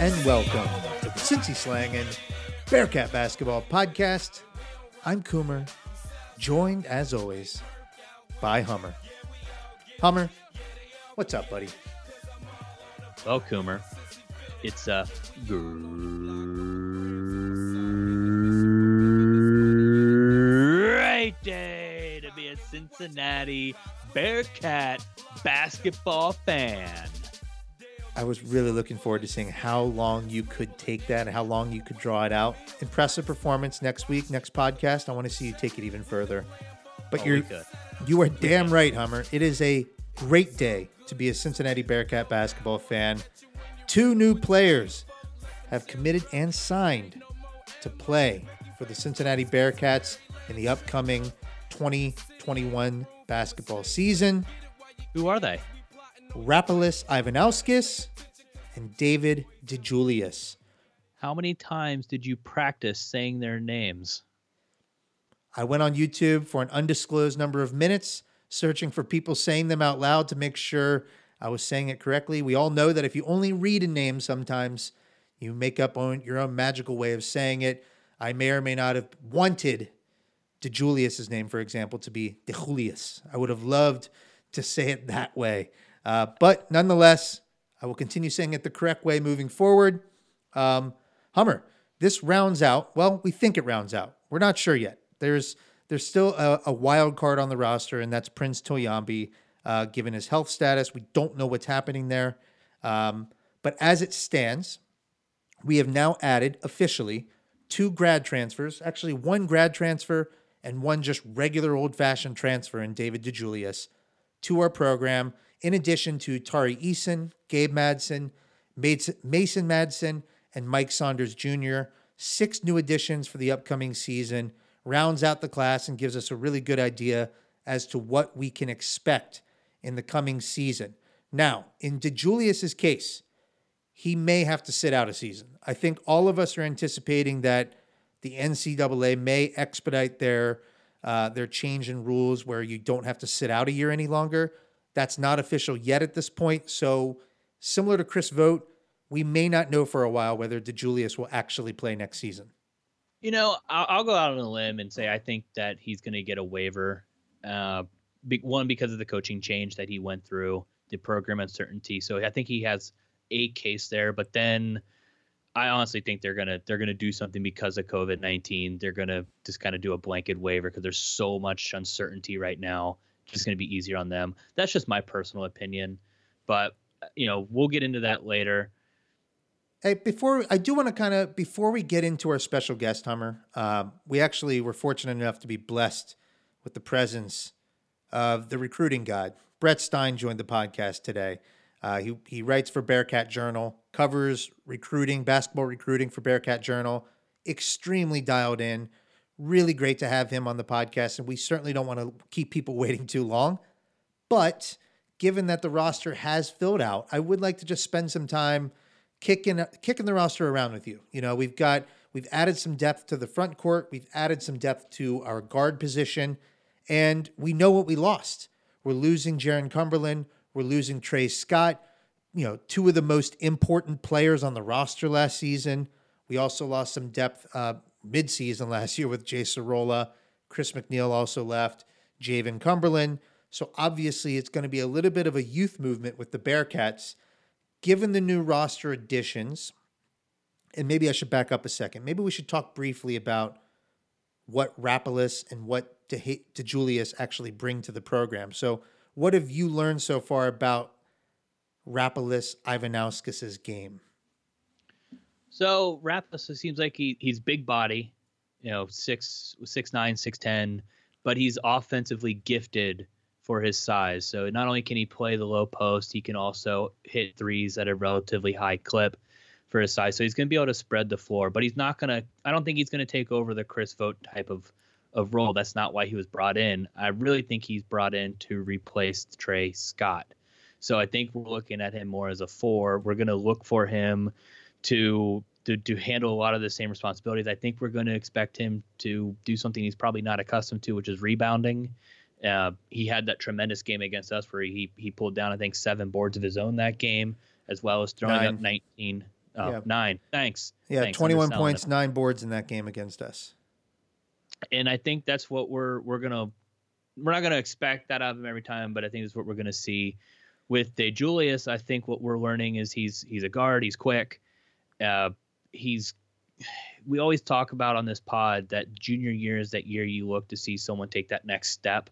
And welcome to the Cincy Slangin' Bearcat Basketball Podcast. I'm Coomer, joined as always by Hummer. Hummer, what's up, buddy? Well, Coomer, it's a great day to be a Cincinnati Bearcat basketball fan. I was really looking forward to seeing how long you could take that and how long you could draw it out. Impressive performance next week, next podcast. I want to see you take it even further. But Oh, you're you are damn right, Hummer. It is a great day to be a Cincinnati Bearcat basketball fan. Two new players have committed and signed to play for the Cincinnati Bearcats in the upcoming 2021 basketball season. Who are they? Rapolas Ivanauskas and David DeJulius. How many times did you practice saying their names? I went on YouTube for an undisclosed number of minutes, searching for people saying them out loud to make sure I was saying it correctly. We all know that if you only read a name, sometimes you make up on your own magical way of saying it. I may or may not have wanted DeJulius's name, for example, to be DeJulius. I would have loved to say it that way. Uh, but nonetheless, I will continue saying it the correct way moving forward. Um, Hummer, this rounds out. Well, we think it rounds out. We're not sure yet. There's there's still a, a wild card on the roster, and that's Prince Toyambi. Uh, given his health status, we don't know what's happening there. Um, but as it stands, we have now added officially two grad transfers, actually one grad transfer and one just regular old fashioned transfer in David DeJulius to our program, in addition to Tari Eason, Gabe Madsen, Mason Madsen, and Mike Saunders Jr. Six new additions for the upcoming season, rounds out the class and gives us a really good idea as to what we can expect in the coming season. Now, in DeJulius's case, he may have to sit out a season. I think all of us are anticipating that the NCAA may expedite their uh, their change in rules where you don't have to sit out a year any longer. That's not official yet at this point. So, similar to Chris Vogt, we may not know for a while whether DeJulius will actually play next season. You know, I'll, I'll go out on a limb and say I think that he's going to get a waiver. Uh, one because of the coaching change that he went through, the program uncertainty. So I think he has a case there. But then I honestly think they're gonna they're gonna do something because of COVID nineteen. They're gonna just kind of do a blanket waiver because there's so much uncertainty right now. It's just gonna be easier on them. That's just my personal opinion. But you know, we'll get into that later. Hey, before I do want to kind of before we get into our special guest Hummer, um, we actually were fortunate enough to be blessed with the presence of the recruiting god. Brett Stein joined the podcast today. Uh, he he writes for Bearcat Journal, covers recruiting, basketball recruiting for Bearcat Journal. Extremely dialed in. Really great to have him on the podcast, and we certainly don't want to keep people waiting too long. But given that the roster has filled out, I would like to just spend some time kicking kicking the roster around with you. You know, we've got we've added some depth to the front court, we've added some depth to our guard position, and we know what we lost. We're losing Jarron Cumberland, we're losing Trey Scott, you know, two of the most important players on the roster last season. We also lost some depth uh, midseason last year with Jay Sorolla. Chris McNeal also left, Jaevin Cumberland. So obviously, it's going to be a little bit of a youth movement with the Bearcats given the new roster additions, and maybe I should back up a second. Maybe we should talk briefly about what Rapolas and what De, Julius actually bring to the program. So, what have you learned so far about Rapolas Ivanauskas' game? So Rapolas seems like he he's big body, you know, six six nine, six ten, but he's offensively gifted for his size. So not only can he play the low post, he can also hit threes at a relatively high clip for his size. So he's going to be able to spread the floor, but he's not going to. I don't think he's going to take over the Chris Vogt type of of role. That's not why he was brought in. I really think he's brought in to replace Trey Scott. So I think we're looking at him more as a four. We're going to look for him to to, to handle a lot of the same responsibilities. I think we're going to expect him to do something he's probably not accustomed to, which is rebounding. Uh, he had that tremendous game against us where he he pulled down I think seven boards of his own that game as well as throwing nine. up 19. Oh, yeah. nine. Thanks. Yeah, Thanks. 21 points, nine boards in that game against us. And I think that's what we're we're gonna we're not gonna expect that out of him every time, but I think that's what we're gonna see with DeJulius. I think what we're learning is he's he's a guard, he's quick, uh, he's we always talk about on this pod that junior year is that year you look to see someone take that next step.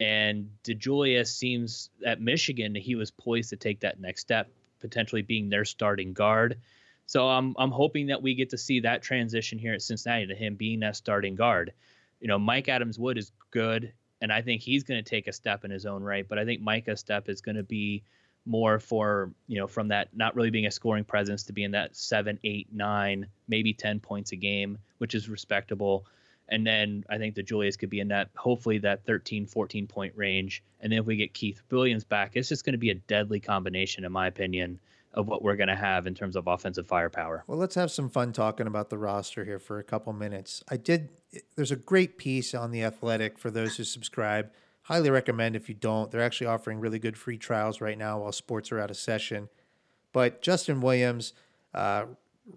And DeJulius seems at Michigan that he was poised to take that next step, potentially being their starting guard. So I'm I'm hoping that we get to see that transition here at Cincinnati to him being that starting guard. You know, Mika Adams-Woods is good, and I think he's going to take a step in his own right. But I think Mika's step is going to be more for you know from that not really being a scoring presence to being that seven, eight, nine, maybe ten points a game, which is respectable. And then I think DeJulius could be in that hopefully that 13, 14 point range. And then if we get Keith Williams back, it's just going to be a deadly combination, in my opinion, of what we're going to have in terms of offensive firepower. Well, let's have some fun talking about the roster here for a couple minutes. I did. There's a great piece on the Athletic for those who subscribe Highly recommend if you don't. They're actually offering really good free trials right now while sports are out of session. But Justin Williams, uh,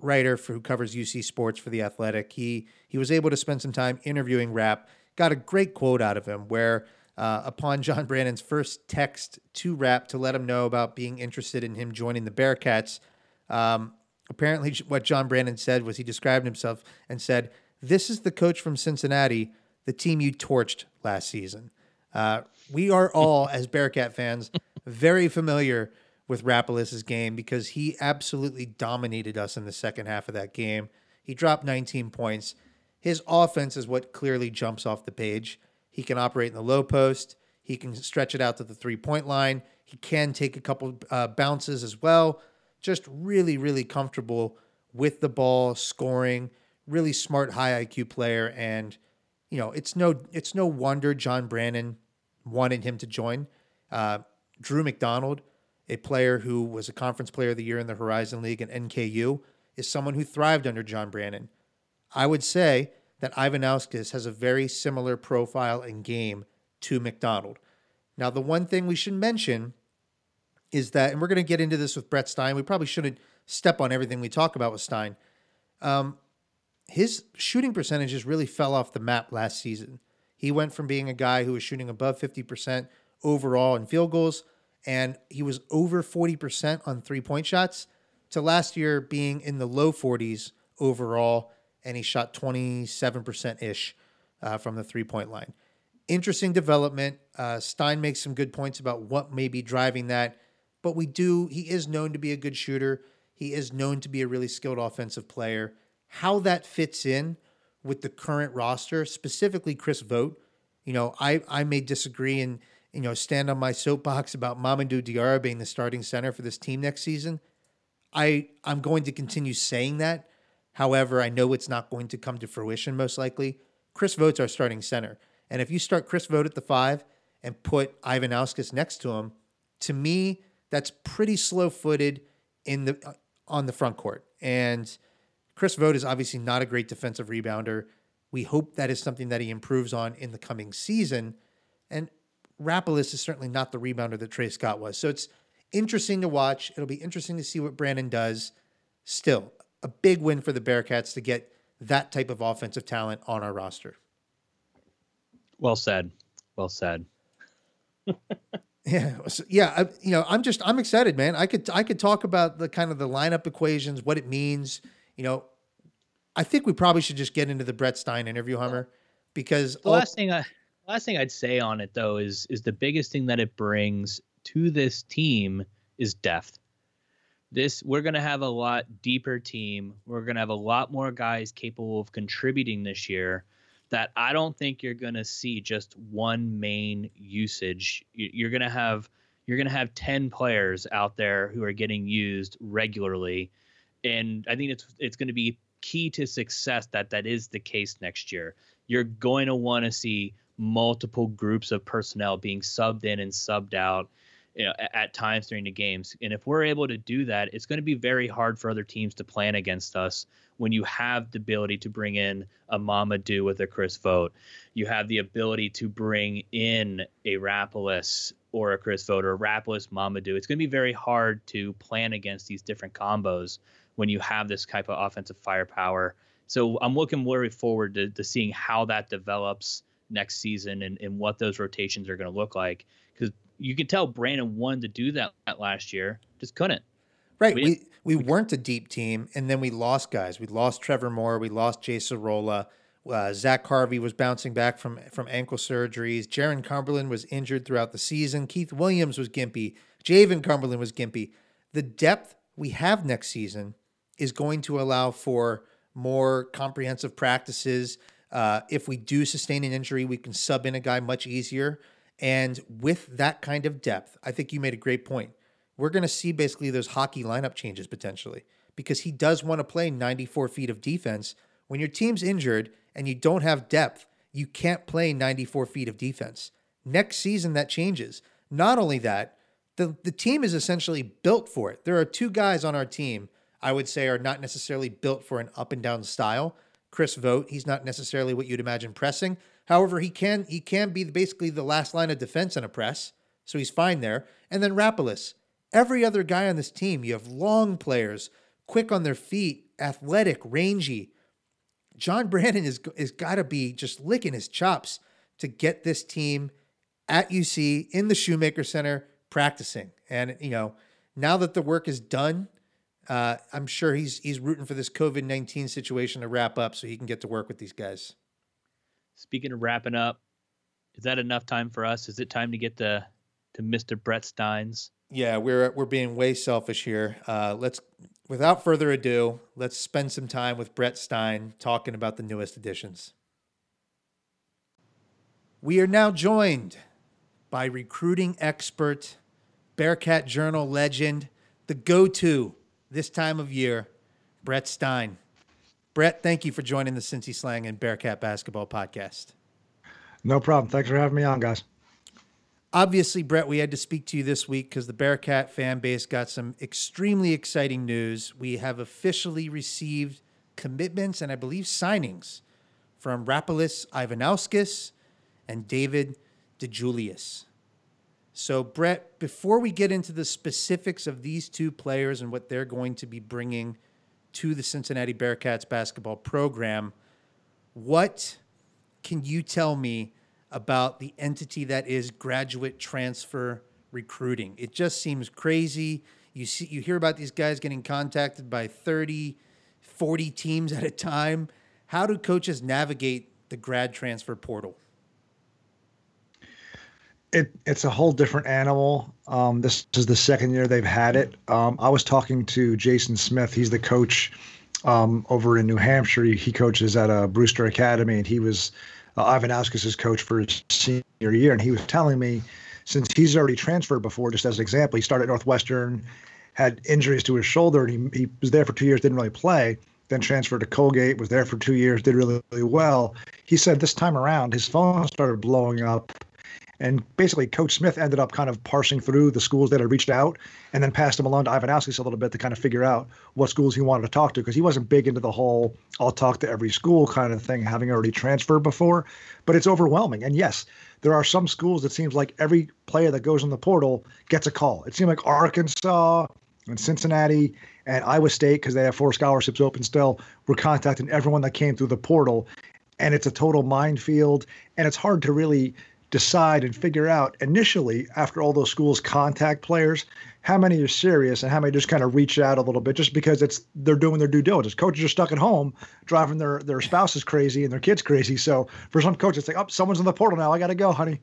writer for, who covers UC sports for the Athletic, he he was able to spend some time interviewing Rap. Got a great quote out of him where. Uh, upon John Brannen's first text to Rap to let him know about being interested in him joining the Bearcats, um, apparently what John Brannen said was he described himself and said, "This is the coach from Cincinnati, the team you torched last season." Uh, we are all, as Bearcat fans, very familiar with Rapolas's game because he absolutely dominated us in the second half of that game. He dropped 19 points. His offense is what clearly jumps off the page. He can operate in the low post. He can stretch it out to the three point line. He can take a couple uh, bounces as well. Just really, really comfortable with the ball, scoring. Really smart, high IQ player, and you know it's no it's no wonder John Brannen wanted him to join. Uh, Drew McDonald, a player who was a conference player of the year in the Horizon League and NKU, is someone who thrived under John Brannen. I would say that Ivanauskas has a very similar profile and game to McDonald. Now, the one thing we should mention is that, and we're going to get into this with Brett Stein. We probably shouldn't step on everything we talk about with Stein. Um, his shooting percentages really fell off the map last season. He went from being a guy who was shooting above 50% overall in field goals, and he was over 40% on three point shots, to last year being in the low 40s overall, and he shot 27% ish uh, from the three point line. Interesting development. Uh, Stein makes some good points about what may be driving that, but we do, he is known to be a good shooter. He is known to be a really skilled offensive player. How that fits in with the current roster, specifically Chris Vogt. You know, I, I may disagree and, you know, stand on my soapbox about Mamadou Diarra being the starting center for this team next season. I I'm going to continue saying that. However, I know it's not going to come to fruition most likely. Chris Vogt's our starting center. And if you start Chris Vogt at the five and put Ivanauskas next to him, to me, that's pretty slow footed in the uh, on the front court. And Chris Vogt is obviously not a great defensive rebounder. We hope that is something that he improves on in the coming season. And Rapolas is certainly not the rebounder that Trey Scott was. So it's interesting to watch. It'll be interesting to see what Brannen does. Still, a big win for the Bearcats to get that type of offensive talent on our roster. Well said. Well said. yeah, yeah. I, you know, I'm just I'm excited, man. I could I could talk about the kind of the lineup equations, what it means you know, I think we probably should just get into the Brett Stein interview, Hummer, because the last thing I last thing I'd say on it though is is the biggest thing that it brings to this team is depth. This we're gonna have a lot deeper team. We're gonna have a lot more guys capable of contributing this year. That I don't think you're gonna see just one main usage. You're gonna have you're gonna have ten players out there who are getting used regularly and I think it's it's going to be key to success that that is the case next year. You're going to want to see multiple groups of personnel being subbed in and subbed out. you know, at times during the games. And if we're able to do that, it's going to be very hard for other teams to plan against us when you have the ability to bring in a Mamadou with a Chris Vogt. You have the ability to bring in a Rapolas or a Chris Vogt or a Rapolas Mamadou. It's going to be very hard to plan against these different combos when you have this type of offensive firepower. So I'm looking very forward to, to seeing how that develops next season and, and what those rotations are going to look like. Because you can tell Brannen wanted to do that last year, just couldn't. Right. We, we, we weren't a deep team, and then we lost guys. We lost Trevor Moore. We lost Jay Sorolla. Uh, Zach Harvey was bouncing back from from ankle surgeries. Jarron Cumberland was injured throughout the season. Keith Williams was gimpy. Jaevin Cumberland was gimpy. The depth we have next season is going to allow for more comprehensive practices. Uh, if we do sustain an injury, we can sub in a guy much easier. And with that kind of depth, I think you made a great point. We're going to see basically those hockey lineup changes potentially because he does want to play 94 feet of defense. When your team's injured and you don't have depth, you can't play 94 feet of defense. Next season, that changes. Not only that, the, the team is essentially built for it. There are two guys on our team I would say are not necessarily built for an up and down style. Chris Vogt, he's not necessarily what you'd imagine pressing. However, he can he can be basically the last line of defense in a press, so he's fine there. And then Rapolas, every other guy on this team, you have long players, quick on their feet, athletic, rangy. John Brannen is is got to be just licking his chops to get this team at UC in the Shoemaker Center practicing. And you know, now that the work is done, uh, I'm sure he's he's rooting for this COVID nineteen situation to wrap up so he can get to work with these guys. Speaking of wrapping up, is that enough time for us? Is it time to get to to Mr. Brett Steins? Yeah, we're we're being way selfish here. Uh, let's, without further ado, let's spend some time with Brett Stein talking about the newest additions. We are now joined by recruiting expert, Bearcat Journal legend, the go-to this time of year, Brett Stein. Brett, thank you for joining the Cincy Slangin' Bearcat Basketball Podcast. No problem. Thanks for having me on, guys. Obviously, Brett, we had to speak to you this week because the Bearcat fan base got some extremely exciting news. We have officially received commitments and I believe signings from Rapolas Ivanauskas and David DeJulius. So, Brett, before we get into the specifics of these two players and what they're going to be bringing to the Cincinnati Bearcats basketball program. What can you tell me about the entity that is graduate transfer recruiting? It just seems crazy. You see you hear about these guys getting contacted by 30, 40 teams at a time. How do coaches navigate the grad transfer portal? It, it's a whole different animal. Um, this is the second year they've had it. Um, I was talking to Jason Smith. He's the coach um, over in New Hampshire. He, he coaches at a uh, Brewster Academy, and he was uh, Ivanauskas' coach for his senior year. And he was telling me, since he's already transferred before, just as an example, he started Northwestern, had injuries to his shoulder, and he, he was there for two years, didn't really play. Then transferred to Colgate, was there for two years, did really, really well. He said this time around, his phone started blowing up and basically, Coach Smith ended up kind of parsing through the schools that had reached out and then passed them along to Ivanauskas a little bit to kind of figure out what schools he wanted to talk to because he wasn't big into the whole I'll talk to every school kind of thing, having already transferred before. But it's overwhelming. And yes, there are some schools that seems like every player that goes in the portal gets a call. It seemed like Arkansas and Cincinnati and Iowa State, because they have four scholarships open still, were contacting everyone that came through the portal. And it's a total minefield. And it's hard to really decide and figure out initially after all those schools contact players how many are serious and how many just kind of reach out a little bit just because it's they're doing their due diligence. Coaches are stuck at home driving their their spouses crazy and their kids crazy. So for some coaches, it's like, oh, someone's in the portal now. I got to go, honey.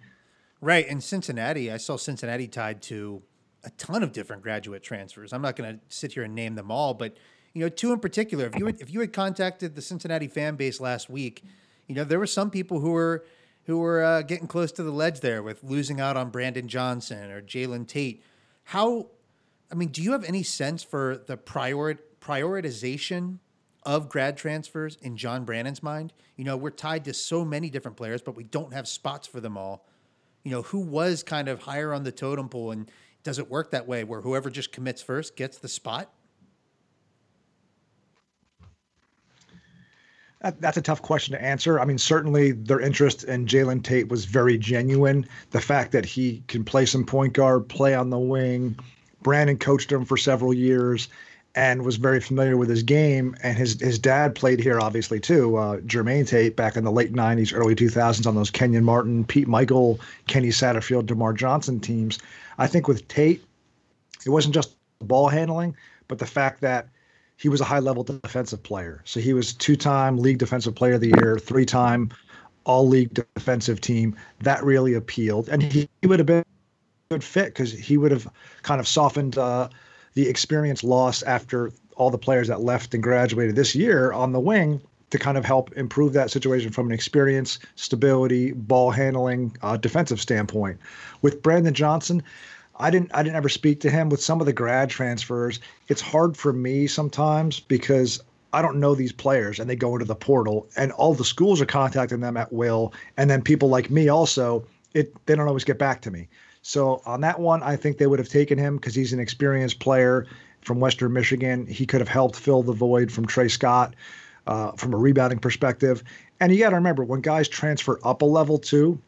Right. In Cincinnati, I saw Cincinnati tied to a ton of different graduate transfers. I'm not going to sit here and name them all, but you know, two in particular. If you had, if you had contacted the Cincinnati fan base last week, you know, there were some people who were who were uh, getting close to the ledge there with losing out on Brandon Johnson or Jalen Tate. How, I mean, do you have any sense for the prior, prioritization of grad transfers in John Brannen's mind? You know, we're tied to so many different players, but we don't have spots for them all. You know, who was kind of higher on the totem pole? And does it work that way where whoever just commits first gets the spot? That's a tough question to answer. I mean, certainly their interest in Jalen Tate was very genuine. The fact that he can play some point guard, play on the wing, Brannen coached him for several years and was very familiar with his game. And his his dad played here, obviously, too. Uh, Jermaine Tate back in the late 90s, early 2000s on those Kenyon Martin, Pete Mickeal, Kenny Satterfield, DerMarr Johnson teams. I think with Tate, it wasn't just the ball handling, but the fact that he was a high level defensive player. So he was two time league defensive player of the year, three time all league defensive team. That really appealed. And he, he would have been a good fit because he would have kind of softened uh, the experience loss after all the players that left and graduated this year on the wing to kind of help improve that situation from an experience, stability, ball handling, uh, defensive standpoint. With Brandon Johnson, I didn't I didn't ever speak to him with some of the grad transfers. It's hard for me sometimes because I don't know these players and they go into the portal and all the schools are contacting them at will and then people like me also it they don't always get back to me. So on that one I think they would have taken him cuz he's an experienced player from Western Michigan. He could have helped fill the void from Trey Scott uh, from a rebounding perspective. And you got to remember when guys transfer up a level too,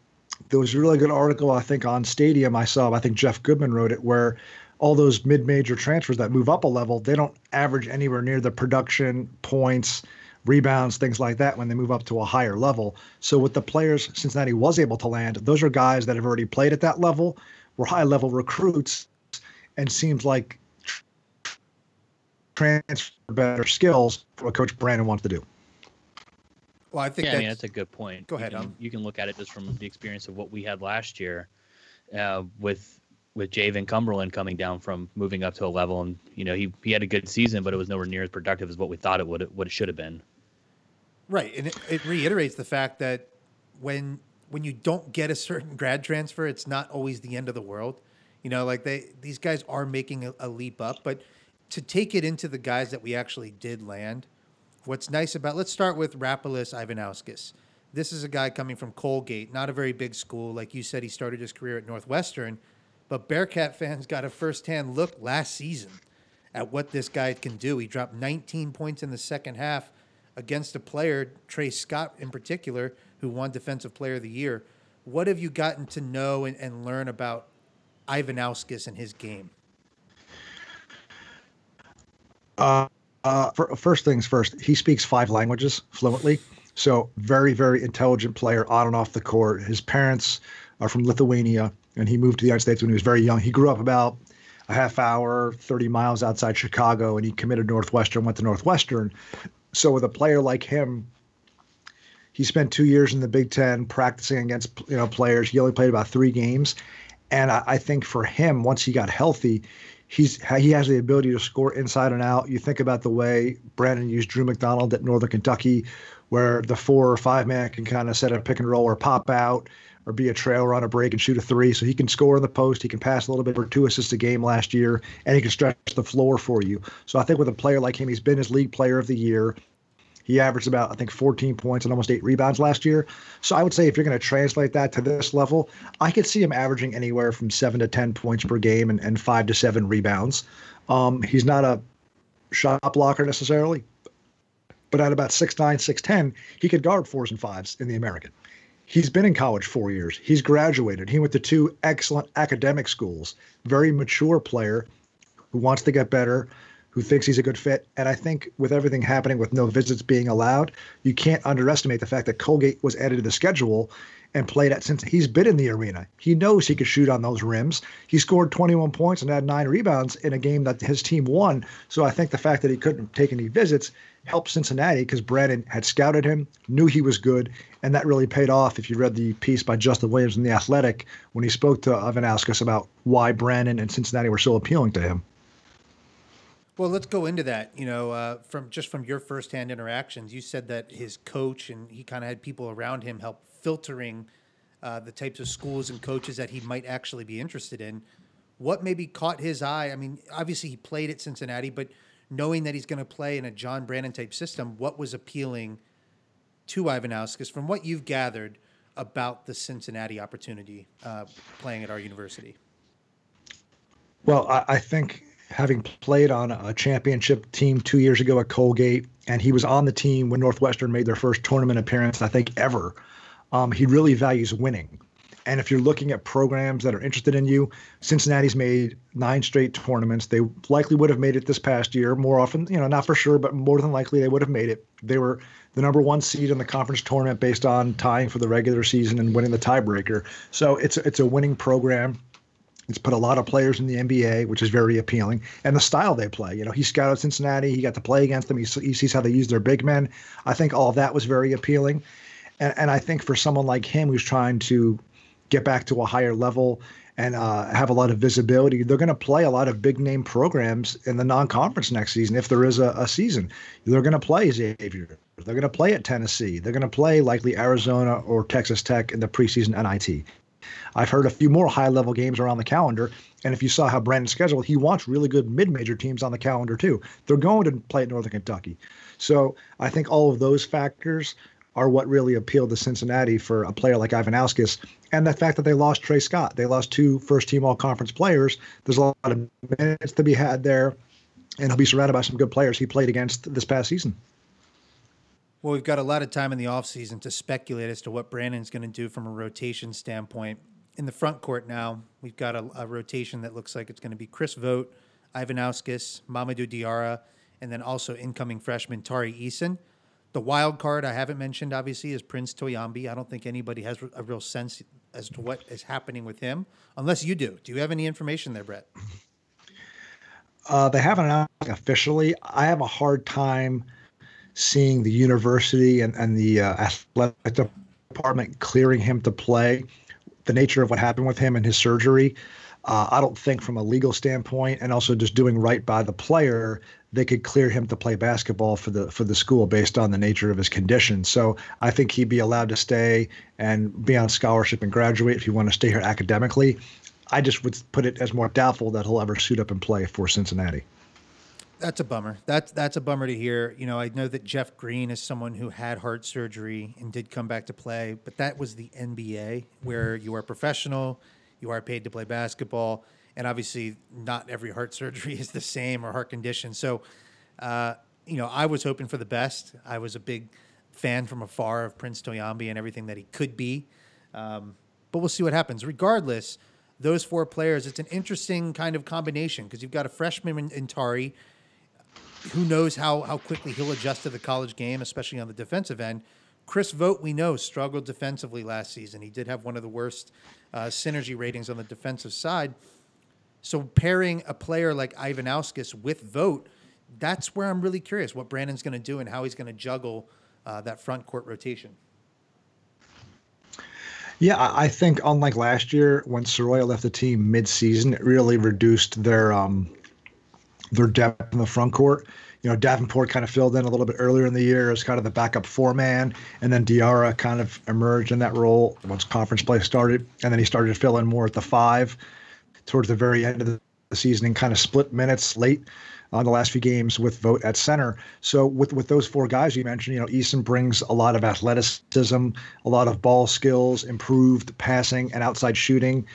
there was a really good article I think on Stadium I saw. I think Jeff Goodman wrote it where all those mid-major transfers that move up a level, they don't average anywhere near the production points, rebounds, things like that when they move up to a higher level. So with the players Cincinnati was able to land, those are guys that have already played at that level, were high-level recruits, and seems like transfer better skills for what Coach Brannen wants to do. Well, I think yeah, that's, I mean, that's a good point. Go ahead. You can, you can, look at it just from the experience of what we had last year uh, with with Jaevin Cumberland coming down from moving up to a level, and you know he he had a good season, but it was nowhere near as productive as what we thought it would what it should have been. Right, and it, it reiterates the fact that when when you don't get a certain grad transfer, it's not always the end of the world. You know, like they these guys are making a, a leap up, but to take it into the guys that we actually did land what's nice about let's start with Rapolas Ivanauskas. This is a guy coming from Colgate, not a very big school. Like you said, he started his career at Northwestern, but Bearcat fans got a firsthand look last season at what this guy can do. He dropped 19 points in the second half against a player, Trey Scott in particular, who won Defensive Player of the Year. What have you gotten to know and, and learn about Ivanauskas and his game? Uh, uh, for, first things first, he speaks five languages fluently. So very, very intelligent player on and off the court. His parents are from Lithuania, and he moved to the United States when he was very young. He grew up about a half hour, 30 miles outside Chicago, and he committed Northwestern, went to Northwestern. So with a player like him, he spent two years in the Big Ten practicing against you know players. He only played about three games, and I, I think for him, once he got healthy, he's he has the ability to score inside and out. You think about the way Brannen used Drew McDonald at Northern Kentucky, where the four or five man can kind of set a pick and roll or pop out or be a trailer on a break and shoot a three. So he can score in the post. He can pass a little bit for two assists a game last year, and he can stretch the floor for you. So I think with a player like him, he's been his league player of the year. He averaged about, I think, 14 points and almost eight rebounds last year. So I would say if you're going to translate that to this level, I could see him averaging anywhere from seven to 10 points per game and, and five to seven rebounds. Um, he's not a shot blocker necessarily, but at about 6'9, 6'10, he could guard fours and fives in the American. He's been in college four years. He's graduated. He went to two excellent academic schools. Very mature player who wants to get better, who thinks he's a good fit. And I think with everything happening with no visits being allowed, you can't underestimate the fact that Colgate was added to the schedule and played at since he's been in the arena. He knows he could shoot on those rims. He scored 21 points and had nine rebounds in a game that his team won. So I think the fact that he couldn't take any visits helped Cincinnati because Brannen had scouted him, knew he was good, and that really paid off. If you read the piece by Justin Williams in the Athletic when he spoke to Ivanauskas about why Brannen and Cincinnati were so appealing to him. Well, let's go into that. You know, uh, from just from your firsthand interactions, you said that his coach and he kind of had people around him help filtering uh, the types of schools and coaches that he might actually be interested in. What maybe caught his eye? I mean, obviously he played at Cincinnati, but knowing that he's going to play in a John Brannen type system, what was appealing to Ivanauskas from what you've gathered about the Cincinnati opportunity uh, playing at our university? Well, I, I think having played on a championship team two years ago at Colgate, and he was on the team when Northwestern made their first tournament appearance, I think, ever. Um, he really values winning. And if you're looking at programs that are interested in you, Cincinnati's made nine straight tournaments. They likely would have made it this past year. More often, you know, not for sure, but more than likely they would have made it. They were the number one seed in the conference tournament based on tying for the regular season and winning the tiebreaker. So it's it's a winning program. It's put a lot of players in the NBA, which is very appealing, and the style they play. You know, he scouted Cincinnati. He got to play against them. He, he sees how they use their big men. I think all of that was very appealing, and and I think for someone like him who's trying to get back to a higher level and uh, have a lot of visibility. They're going to play a lot of big name programs in the non conference next season if there is a, a season. They're going to play Xavier. They're going to play at Tennessee. They're going to play likely Arizona or Texas Tech in the preseason NIT. I've heard a few more high level games around the calendar. And if you saw how Brannen's scheduled, he wants really good mid major teams on the calendar too. They're going to play at Northern Kentucky. So I think all of those factors are what really appealed to Cincinnati for a player like Ivanauskas. And the fact that they lost Trey Scott, they lost two first team all conference players. There's a lot of minutes to be had there, and he'll be surrounded by some good players he played against this past season. Well, we've got a lot of time in the offseason to speculate as to what Brannen's going to do from a rotation standpoint. In the front court now, we've got a, a rotation that looks like it's going to be Chris Vogt, Ivanauskas, Mamadou Diarra, and then also incoming freshman Tari Eason. The wild card I haven't mentioned, obviously, is Prince Toyambi. I don't think anybody has a real sense as to what is happening with him, unless you do. Do you have any information there, Brett? Uh, they haven't announced officially. I have a hard time seeing the university and, and the uh, athletic department clearing him to play. The nature of what happened with him and his surgery, uh, I don't think from a legal standpoint and also just doing right by the player they could clear him to play basketball for the for the school based on the nature of his condition. So I think he'd be allowed to stay and be on scholarship and graduate if you want to stay here academically. I just would put it as more doubtful that he'll ever suit up and play for Cincinnati. That's a bummer. That's that's a bummer to hear. You know, I know that Jeff Green is someone who had heart surgery and did come back to play, but that was the NBA where you are professional, you are paid to play basketball and obviously not every heart surgery is the same or heart condition. So, uh, you know, I was hoping for the best. I was a big fan from afar of Prince Toyambi and everything that he could be. Um, but we'll see what happens. Regardless, those four players, it's an interesting kind of combination because you've got a freshman in, in Tari. Who knows how, how quickly he'll adjust to the college game, especially on the defensive end. Chris Vogt, we know, struggled defensively last season. He did have one of the worst uh, synergy ratings on the defensive side. So pairing a player like Ivanauskas with Vogt, that's where I'm really curious what Brannen's going to do and how he's going to juggle uh, that front court rotation. Yeah, I think unlike last year when Sorolla left the team mid-season, it really reduced their um, their depth in the front court. You know, Davenport kind of filled in a little bit earlier in the year as kind of the backup four man, and then Diarra kind of emerged in that role once conference play started, and then he started to fill in more at the five towards the very end of the season and kind of split minutes late on the last few games with Vogt at center. So with with those four guys you mentioned, you know, Eason brings a lot of athleticism, a lot of ball skills, improved passing and outside shooting.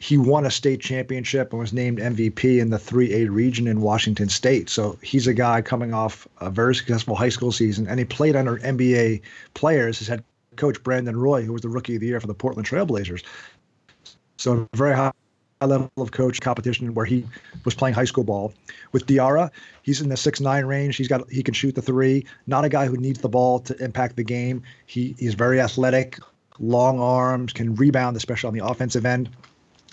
He won a state championship and was named MVP in the 3A region in Washington State. So he's a guy coming off a very successful high school season, and he played under NBA players. His head coach Brandon Roy, who was the Rookie of the Year for the Portland Trailblazers. So very high level of coach competition where he was playing high school ball. With Diarra, he's in the six nine range. He's got he can shoot the three. Not a guy who needs the ball to impact the game. He he's very athletic, long arms, can rebound, especially on the offensive end.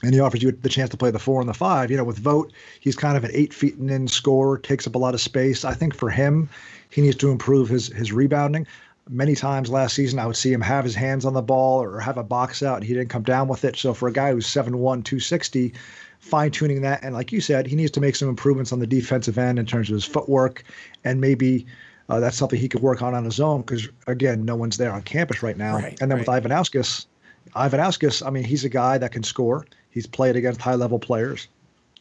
And he offers you the chance to play the four and the five. You know, with Vogt, he's kind of an eight feet and in scorer, takes up a lot of space. I think for him, he needs to improve his his rebounding many times last season, I would see him have his hands on the ball or have a box out, and he didn't come down with it. So for a guy who's 7'1, 260, fine tuning that. And like you said, he needs to make some improvements on the defensive end in terms of his footwork. And maybe uh, that's something he could work on on his own because, again, no one's there on campus right now. Right, and then right. with Ivanauskas, Ivanauskas, I mean, he's a guy that can score. He's played against high level players.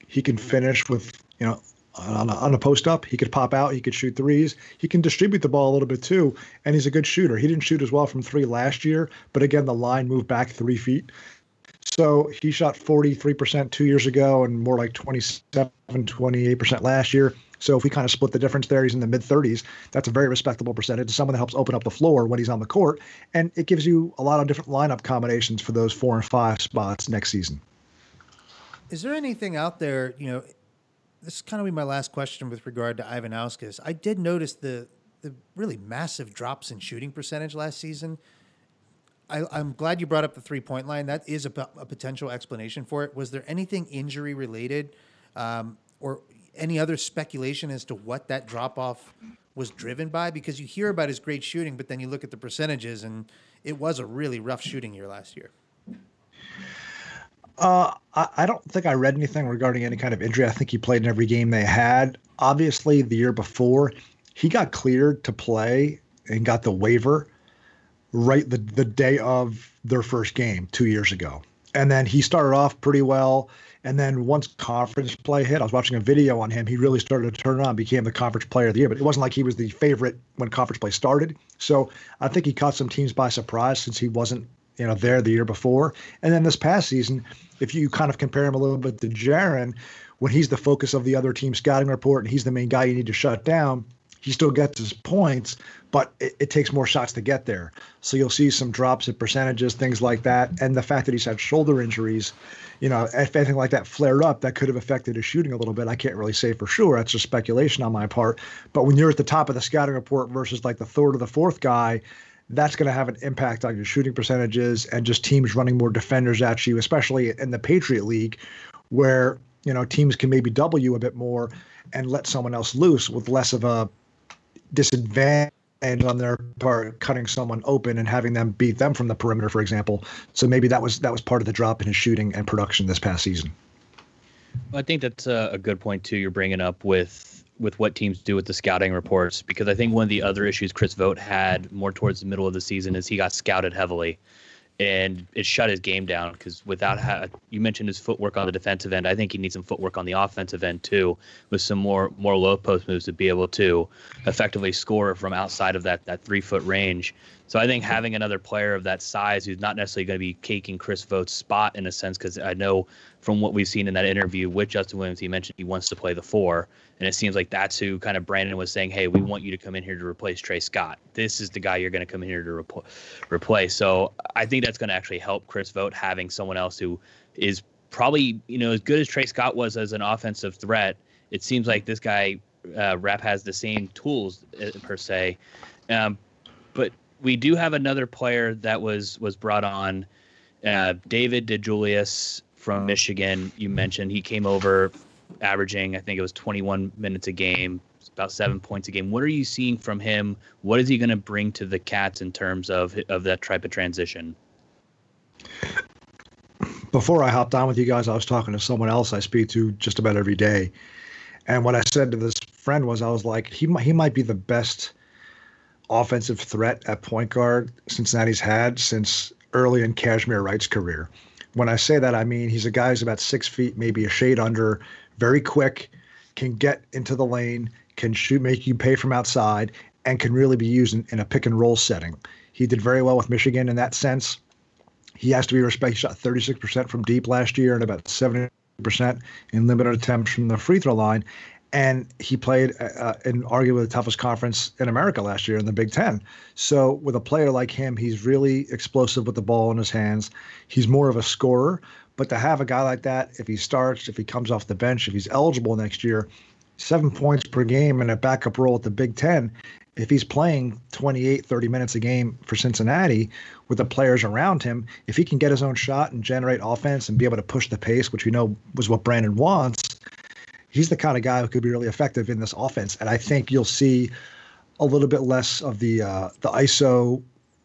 He can finish with, you know, on a, on a post up. He could pop out. He could shoot threes. He can distribute the ball a little bit too. And he's a good shooter. He didn't shoot as well from three last year, but again, the line moved back three feet. So he shot 43% two years ago and more like 27, 28% last year. So if we kind of split the difference there, he's in the mid 30s. That's a very respectable percentage. Someone that helps open up the floor when he's on the court, and it gives you a lot of different lineup combinations for those four and five spots next season. Is there anything out there? You know, this is kind of be my last question with regard to Ivanauskas. I did notice the the really massive drops in shooting percentage last season. I, am glad you brought up the three point line. That is a, a, potential explanation for it. Was there anything injury related, um, or any other speculation as to what that drop off was driven by? Because you hear about his great shooting, but then you look at the percentages, and it was a really rough shooting year last year. Uh, I, I don't think I read anything regarding any kind of injury. I think he played in every game they had. Obviously, the year before, he got cleared to play and got the waiver right the, the day of their first game two years ago. And then he started off pretty well. And then once conference play hit, I was watching a video on him. He really started to turn on, became the conference player of the year. But it wasn't like he was the favorite when conference play started. So I think he caught some teams by surprise since he wasn't, you know, there the year before. And then this past season, if you kind of compare him a little bit to Jarron, when he's the focus of the other team scouting report and he's the main guy you need to shut down, he still gets his points, but it, it, takes more shots to get there. So you'll see some drops in percentages, things like that. And the fact that he's had shoulder injuries, you know, if anything like that flared up, that could have affected his shooting a little bit. I can't really say for sure. That's just speculation on my part. But when you're at the top of the scouting report versus like the third or the fourth guy, that's going to have an impact on your shooting percentages and just teams running more defenders at you, especially in the Patriot League, where you know teams can maybe double you a bit more and let someone else loose with less of a disadvantage on their part cutting someone open and having them beat them from the perimeter, for example. So maybe that was that was part of the drop in his shooting and production this past season. Well, I think that's a, a good point too. You're bringing up with with what teams do with the scouting reports because I think one of the other issues Chris Vogt had more towards the middle of the season is he got scouted heavily and it shut his game down because without you mentioned his footwork on the defensive end, I think he needs some footwork on the offensive end too, with some more more low post moves to be able to effectively score from outside of that that three foot range. So I think having another player of that size who's not necessarily going to be caking Chris Vogt's spot in a sense, because I know from what we've seen in that interview with Justin Williams, he mentioned he wants to play the four, and it seems like that's who kind of Brannen was saying, "Hey, we want you to come in here to replace Trey Scott. This is the guy you're going to come in here to rep- replace." So I think that's going to actually help Chris Vogt having someone else who is probably you know as good as Trey Scott was as an offensive threat. It seems like this guy uh, Rep has the same tools uh, per se, um, but we do have another player that was was brought on, uh, David DeJulius from Michigan. You mentioned he came over, averaging I think it was 21 minutes a game, about seven points a game. What are you seeing from him? What is he going to bring to the Cats in terms of of that type of transition? Before I hopped on with you guys, I was talking to someone else I speak to just about every day, and what I said to this friend was, I was like, he he might be the best offensive threat at point guard Cincinnati's had since early in Cashmere Wright's career. When I say that, I mean he's a guy who's about six feet, maybe a shade under, very quick, can get into the lane, can shoot, make you pay from outside, and can really be used in, in a pick and roll setting. He did very well with Michigan in that sense. He has to be respected. He shot 36% from deep last year and about 70% in limited attempts from the free throw line and he played uh, in arguably the toughest conference in America last year in the Big Ten. So with a player like him, he's really explosive with the ball in his hands. He's more of a scorer. But to have a guy like that, if he starts, if he comes off the bench, if he's eligible next year, seven points per game in a backup role at the Big Ten, if he's playing 28, 30 minutes a game for Cincinnati with the players around him, if he can get his own shot and generate offense and be able to push the pace, which we know was what Brannen wants, he's the kind of guy who could be really effective in this offense. And I think you'll see a little bit less of the uh, the ISO.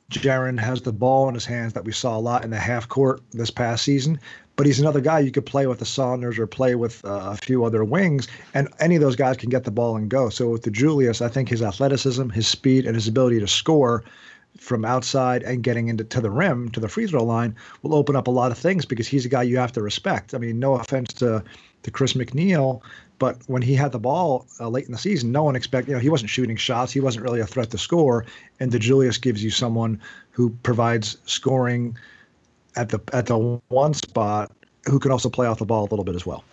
Jarron has the ball in his hands that we saw a lot in the half court this past season. But he's another guy you could play with the Saunders or play with uh, a few other wings, and any of those guys can get the ball and go. So with DeJulius, I think his athleticism, his speed, and his ability to score from outside and getting into to the rim to the free throw line will open up a lot of things because he's a guy you have to respect. I mean, no offense to to Chris McNeal. But when he had the ball uh, late in the season, no one expected, you know, he wasn't shooting shots. He wasn't really a threat to score. And DeJulius gives you someone who provides scoring at the at the one spot who can also play off the ball a little bit as well.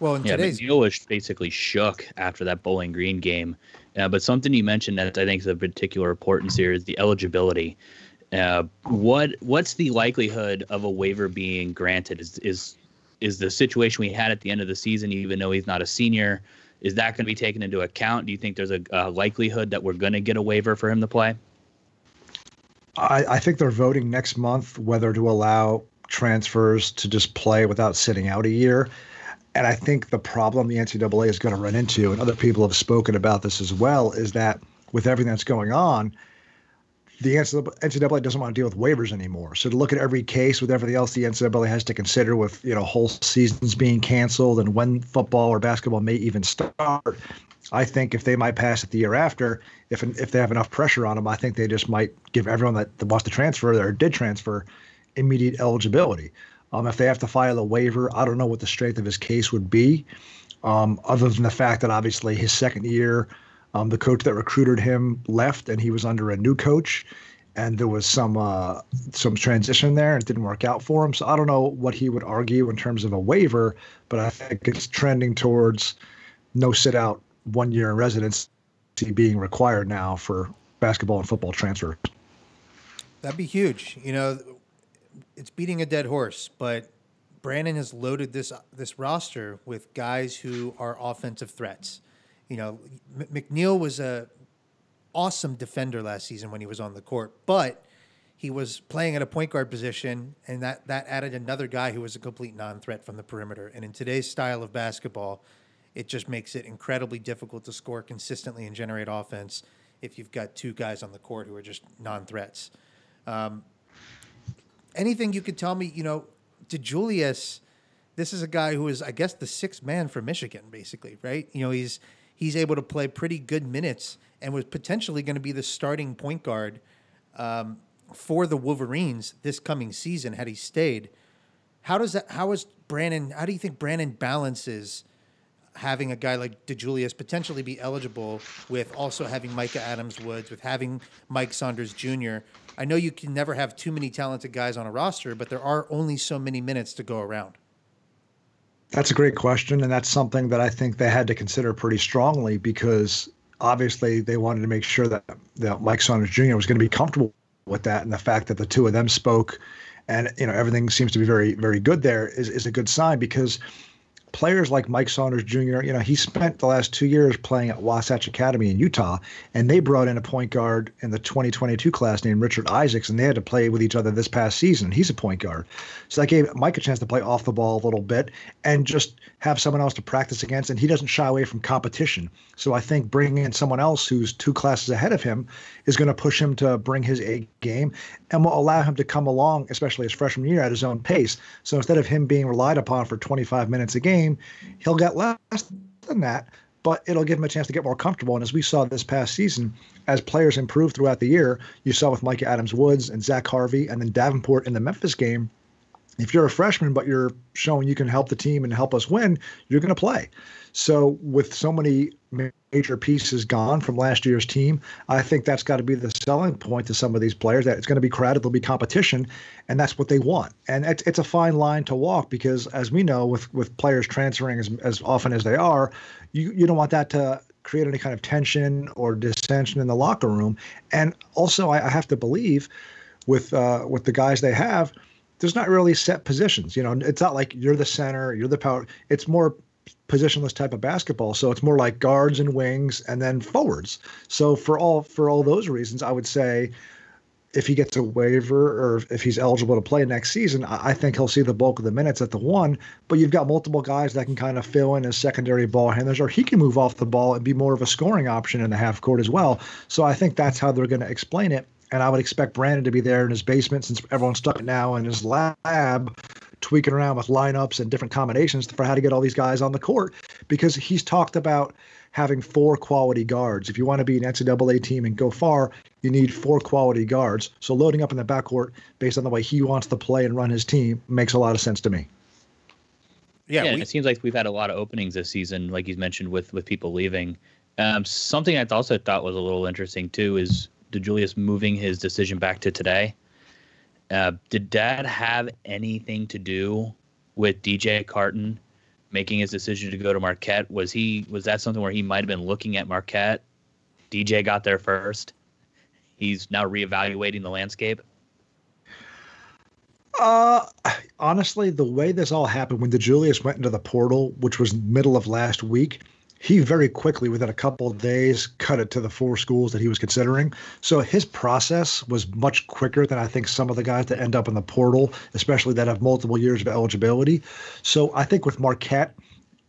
Well, in yeah, today's McNeal was basically shook after that Bowling Green game. Uh, but something you mentioned that I think is of particular importance here is the eligibility. Uh, what what's the likelihood of a waiver being granted? Is is is the situation we had at the end of the season, even though he's not a senior, is that going to be taken into account? Do you think there's a, a likelihood that we're going to get a waiver for him to play? I, I think they're voting next month whether to allow transfers to just play without sitting out a year. And I think the problem the NCAA is going to run into, and other people have spoken about this as well, is that with everything that's going on, the NCAA doesn't want to deal with waivers anymore. So to look at every case with everything else the NCAA has to consider with you know whole seasons being canceled and when football or basketball may even start, I think if they might pass it the year after, if if they have enough pressure on them, I think they just might give everyone that, that wants to transfer or did transfer immediate eligibility. Um, if they have to file a waiver, I don't know what the strength of his case would be, um, other than the fact that obviously his second year um, the coach that recruited him left, and he was under a new coach, and there was some uh, some transition there, and it didn't work out for him. So I don't know what he would argue in terms of a waiver, but I think it's trending towards no sit out one year in residency being required now for basketball and football transfer. That'd be huge. You know, it's beating a dead horse, but Brannen has loaded this this roster with guys who are offensive threats you know, M- McNeal was a awesome defender last season when he was on the court, but he was playing at a point guard position, and that that added another guy who was a complete non-threat from the perimeter. And in today's style of basketball, it just makes it incredibly difficult to score consistently and generate offense if you've got two guys on the court who are just non-threats. Um, anything you could tell me, you know, DeJulius, this is a guy who is, I guess, the sixth man for Michigan, basically, right? You know, he's he's able to play pretty good minutes and was potentially going to be the starting point guard um, for the Wolverines this coming season had he stayed. How does that? How is Brannen? How do you think Brannen balances having a guy like DeJulius potentially be eligible with also having Mika Adams-Woods, with having Mike Saunders Jr. I know you can never have too many talented guys on a roster, but there are only so many minutes to go around. That's a great question. And that's something that I think they had to consider pretty strongly because obviously they wanted to make sure that, that Mike Saunders Jr. was going to be comfortable with that. And the fact that the two of them spoke and, you know, everything seems to be very, very good there is, is a good sign because – players like Mike Saunders Jr., you know, he spent the last two years playing at Wasatch Academy in Utah, and they brought in a point guard in the 2022 class named Richard Isaacs, and they had to play with each other this past season. He's a point guard. So that gave Mike a chance to play off the ball a little bit and just have someone else to practice against, and he doesn't shy away from competition. So I think bringing in someone else who's two classes ahead of him is going to push him to bring his A game and will allow him to come along, especially his freshman year, at his own pace. So instead of him being relied upon for 25 minutes a game, he'll get less than that, but it'll give him a chance to get more comfortable. And as we saw this past season, as players improve throughout the year, you saw with Mika Adams-Woods and Zach Harvey and then Davenport in the Memphis game. If you're a freshman, but you're showing you can help the team and help us win, you're going to play. So with so many major pieces gone from last year's team, I think that's got to be the selling point to some of these players that it's going to be crowded, there'll be competition, and that's what they want. And it's, it's a fine line to walk because, as we know, with with players transferring as, as often as they are, you you don't want that to create any kind of tension or dissension in the locker room. And also, I, I have to believe with uh, with the guys they have. There's not really set positions. You know, it's not like you're the center, you're the power. It's more positionless type of basketball. So it's more like guards and wings and then forwards. So for all for all those reasons, I would say if he gets a waiver or if he's eligible to play next season, I think he'll see the bulk of the minutes at the one. But you've got multiple guys that can kind of fill in as secondary ball handlers, or he can move off the ball and be more of a scoring option in the half court as well. So I think that's how they're going to explain it. And I would expect Brannen to be there in his basement since everyone's stuck now in his lab tweaking around with lineups and different combinations for how to get all these guys on the court because he's talked about having four quality guards. If you want to be an NCAA team and go far, you need four quality guards. So loading up in the backcourt based on the way he wants to play and run his team makes a lot of sense to me. Yeah, yeah we, it seems like we've had a lot of openings this season, like you mentioned, with with people leaving. Um, something I also thought was a little interesting too is DeJulius moving his decision back to today. Uh, did Dad have anything to do with DJ Carton making his decision to go to Marquette? Was he was that something where he might have been looking at Marquette? DJ got there first. He's now reevaluating the landscape. Uh, honestly, the way this all happened when DeJulius went into the portal, which was middle of last week, he very quickly, within a couple of days, cut it to the four schools that he was considering. So his process was much quicker than I think some of the guys that end up in the portal, especially that have multiple years of eligibility. So I think with Marquette,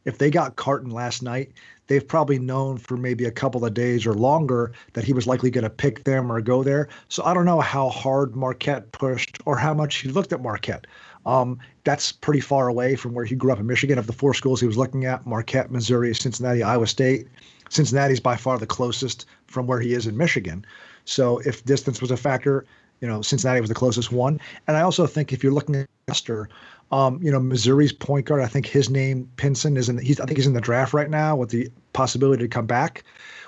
if they got Carton last night, they've probably known for maybe a couple of days or longer that he was likely going to pick them or go there. So I don't know how hard Marquette pushed or how much he looked at Marquette. Um, that's pretty far away from where he grew up in Michigan. Of the four schools he was looking at, Marquette, Missouri, Cincinnati, Iowa State. Cincinnati's by far the closest from where he is in Michigan. So if distance was a factor, you know, Cincinnati was the closest one. And I also think if you're looking at Esther, um, you know, Missouri's point guard, I think his name Pinson is in. He's I think he's in the draft right now with the possibility to come back.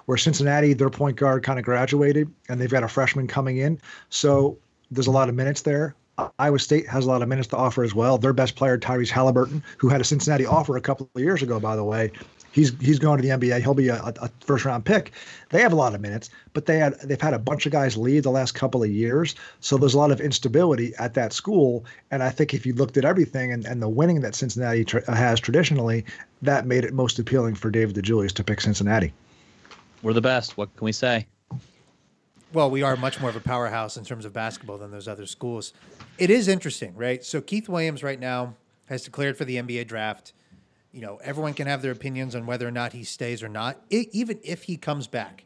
Where Cincinnati, their point guard kind of graduated, and they've got a freshman coming in, so there's a lot of minutes there. Iowa State has a lot of minutes to offer as well. Their best player, Tyrese Haliburton, who had a Cincinnati offer a couple of years ago, by the way, he's he's going to the NBA. He'll be a, a, first round pick. They have a lot of minutes, but they had they've had a bunch of guys leave the last couple of years, so there's a lot of instability at that school. And I think if you looked at everything and, and the winning that Cincinnati tra- has traditionally, that made it most appealing for David DeJulius to pick Cincinnati. We're the best. What can we say? Well, we are much more of a powerhouse in terms of basketball than those other schools. It is interesting, right? So Keith Williams right now has declared for the NBA draft. You know, everyone can have their opinions on whether or not he stays or not. It, even if he comes back,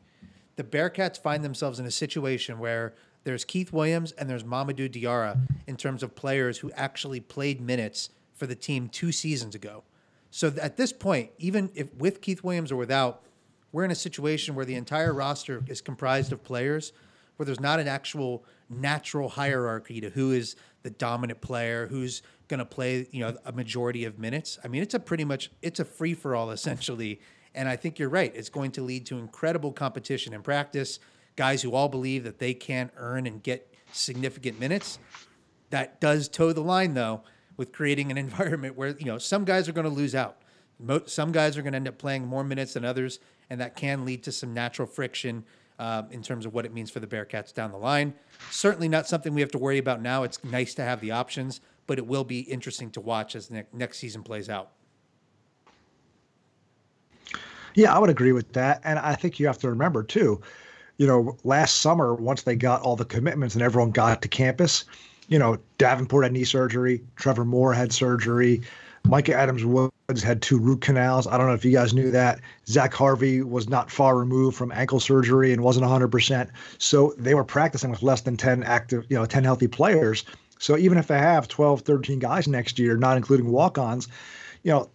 the Bearcats find themselves in a situation where there's Keith Williams and there's Mamadou Diarra in terms of players who actually played minutes for the team two seasons ago. So at this point, even if with Keith Williams or without, we're in a situation where the entire roster is comprised of players where there's not an actual natural hierarchy to who is the dominant player, who's going to play, you know, a majority of minutes. I mean, it's a pretty much it's a free for all essentially, and I think you're right. It's going to lead to incredible competition in practice. Guys who all believe that they can earn and get significant minutes. That does toe the line though with creating an environment where you know some guys are going to lose out. Some guys are going to end up playing more minutes than others, and that can lead to some natural friction uh, in terms of what it means for the Bearcats down the line. Certainly not something we have to worry about now. It's nice to have the options, but it will be interesting to watch as ne- next season plays out. Yeah, I would agree with that. And I think you have to remember, too, you know, last summer, once they got all the commitments and everyone got to campus, you know, Davenport had knee surgery, Trevor Moore had surgery, Mika Adams-Woods had two root canals. I don't know if you guys knew that. Zach Harvey was not far removed from ankle surgery and wasn't 100%. So they were practicing with less than 10 active, you know, 10 healthy players. So even if they have 12, 13 guys next year, not including walk-ons, you know,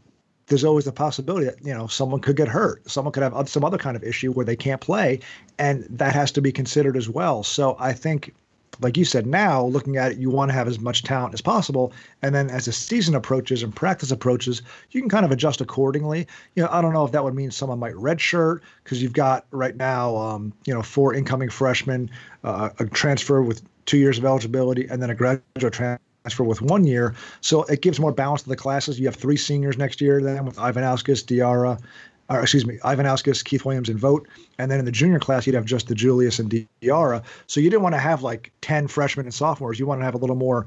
there's always the possibility that you know someone could get hurt someone could have some other kind of issue where they can't play and that has to be considered as well so i think like you said, now looking at it, you want to have as much talent as possible. And then as the season approaches and practice approaches, you can kind of adjust accordingly. You know, I don't know if that would mean someone might redshirt because you've got right now, um, you know, four incoming freshmen, uh, a transfer with two years of eligibility, and then a graduate transfer with one year. So it gives more balance to the classes. You have three seniors next year then with Ivanauskas, Diarra, or excuse me, Ivanauskas, Keith Williams, and Vogt. And then in the junior class, you'd have just DeJulius and Diarra. So you didn't want to have like 10 freshmen and sophomores. You want to have a little more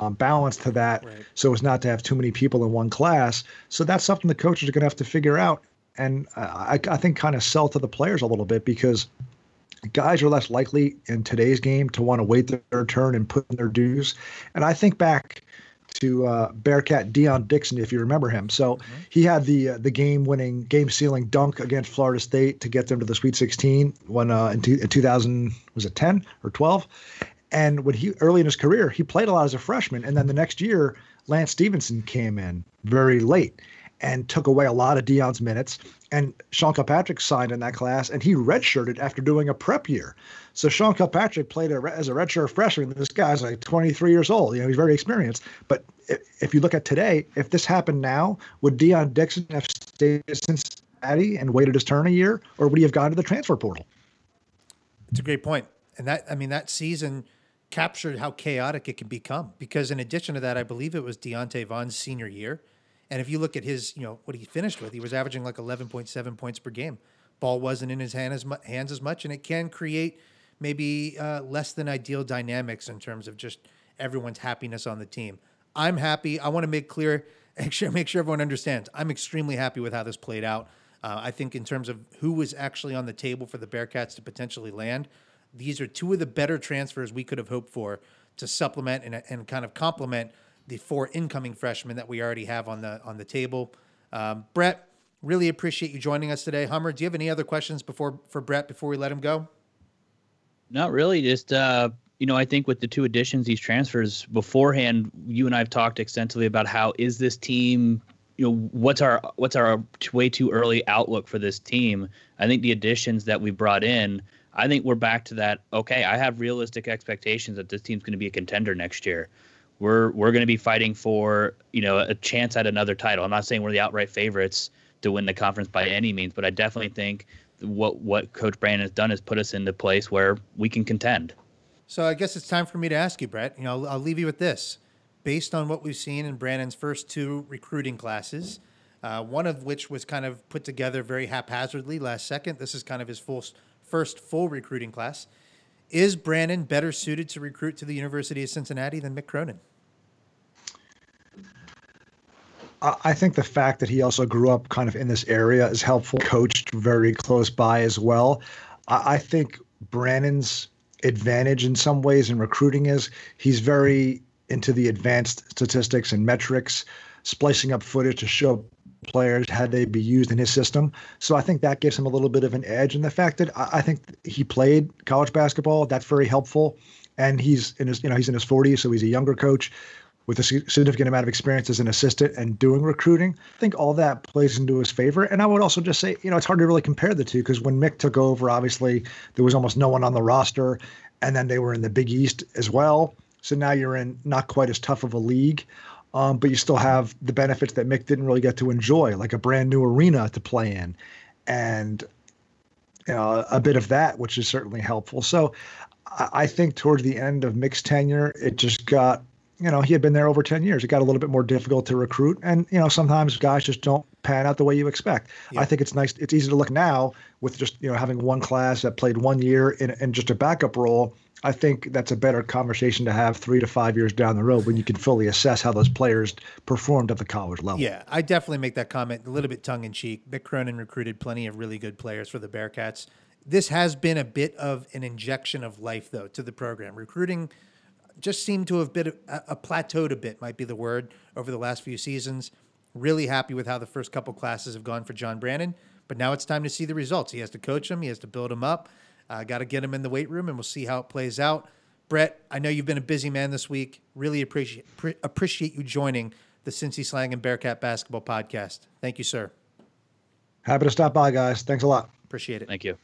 um, balance to that right. so as not to have too many people in one class. So that's something the coaches are going to have to figure out. And I, I think kind of sell to the players a little bit because guys are less likely in today's game to want to wait their turn and put in their dues. And I think back to uh, Bearcat Dion Dixon, if you remember him. So mm-hmm. he had the uh, the game winning, game sealing dunk against Florida State to get them to the Sweet 16 when uh, in, in 2000 was it 10 or 12. And when he early in his career, he played a lot as a freshman, and then the next year, Lance Stephenson came in very late and took away a lot of Dion's minutes. And Sean Kilpatrick signed in that class, and he redshirted after doing a prep year. So Sean Kilpatrick played a, as a redshirt freshman. This guy's like 23 years old. You know, he's very experienced. But if, if you look at today, if this happened now, would Dion Dixon have stayed at Cincinnati and waited his turn a year, or would he have gone to the transfer portal? It's a great point. And that, I mean, that season, captured how chaotic it can become. Because in addition to that, I believe it was Deonta Vaughn's senior year. And if you look at his, you know, what he finished with, he was averaging like 11.7 points per game. Ball wasn't in his hand as mu- hands as much, and it can create maybe uh, less than ideal dynamics in terms of just everyone's happiness on the team. I'm happy. I want to make clear, make sure, make sure everyone understands. I'm extremely happy with how this played out. Uh, I think in terms of who was actually on the table for the Bearcats to potentially land, these are two of the better transfers we could have hoped for to supplement and, and kind of complement the four incoming freshmen that we already have on the on the table. Um, Brett, really appreciate you joining us today. Hummer, do you have any other questions before for Brett before we let him go? Not really. Just uh, you know, I think with the two additions, these transfers beforehand, you and I have talked extensively about how is this team. You know, what's our what's our way too early outlook for this team? I think the additions that we brought in, I think we're back to that. Okay, I have realistic expectations that this team's going to be a contender next year. We're we're going to be fighting for you know a chance at another title. I'm not saying we're the outright favorites to win the conference by any means, but I definitely think what what Coach Brannen has done is put us in the place where we can contend. So I guess it's time for me to ask you, Brett. You know, I'll, I'll leave you with this. Based on what we've seen in Brannen's first two recruiting classes, uh, one of which was kind of put together very haphazardly last second. This is kind of his full first full recruiting class. Is Brandon better suited to recruit to the University of Cincinnati than Mick Cronin? I think the fact that he also grew up kind of in this area is helpful. Coached very close by as well. I think Brannen's advantage in some ways in recruiting is he's very into the advanced statistics and metrics, splicing up footage to show players how they be used in his system. So I think that gives him a little bit of an edge. And the fact that I think he played college basketball, that's very helpful. And he's in his, you know, he's in his 40s, so he's a younger coach with a significant amount of experience as an assistant and doing recruiting. I think all that plays into his favor. And I would also just say, you know, it's hard to really compare the two because when Mick took over, obviously there was almost no one on the roster, and then they were in the Big East as well. So now you're in not quite as tough of a league. Um, but you still have the benefits that Mick didn't really get to enjoy, like a brand new arena to play in, and you know, a bit of that, which is certainly helpful. So I think towards the end of Mick's tenure, it just got you know, he had been there over 10 years. It got a little bit more difficult to recruit. And, you know, sometimes guys just don't pan out the way you expect. Yeah. I think it's nice. It's easy to look now with just, you know, having one class that played one year in, in just a backup role. I think that's a better conversation to have three to five years down the road when you can fully assess how those players performed at the college level. Yeah, I definitely make that comment a little bit tongue in cheek. Mick Cronin recruited plenty of really good players for the Bearcats. This has been a bit of an injection of life, though, to the program. Recruiting – just seemed to have been a, a plateaued a bit, might be the word, over the last few seasons. Really happy with how the first couple classes have gone for John Brannen, but now it's time to see the results. He has to coach them, he has to build them up. Uh, Got to get him in the weight room, and we'll see how it plays out. Brett, I know you've been a busy man this week. Really appreciate pre- appreciate you joining the Cincy Slangin' Bearcat Basketball Podcast. Thank you, sir. Happy to stop by, guys. Thanks a lot. Appreciate it. Thank you.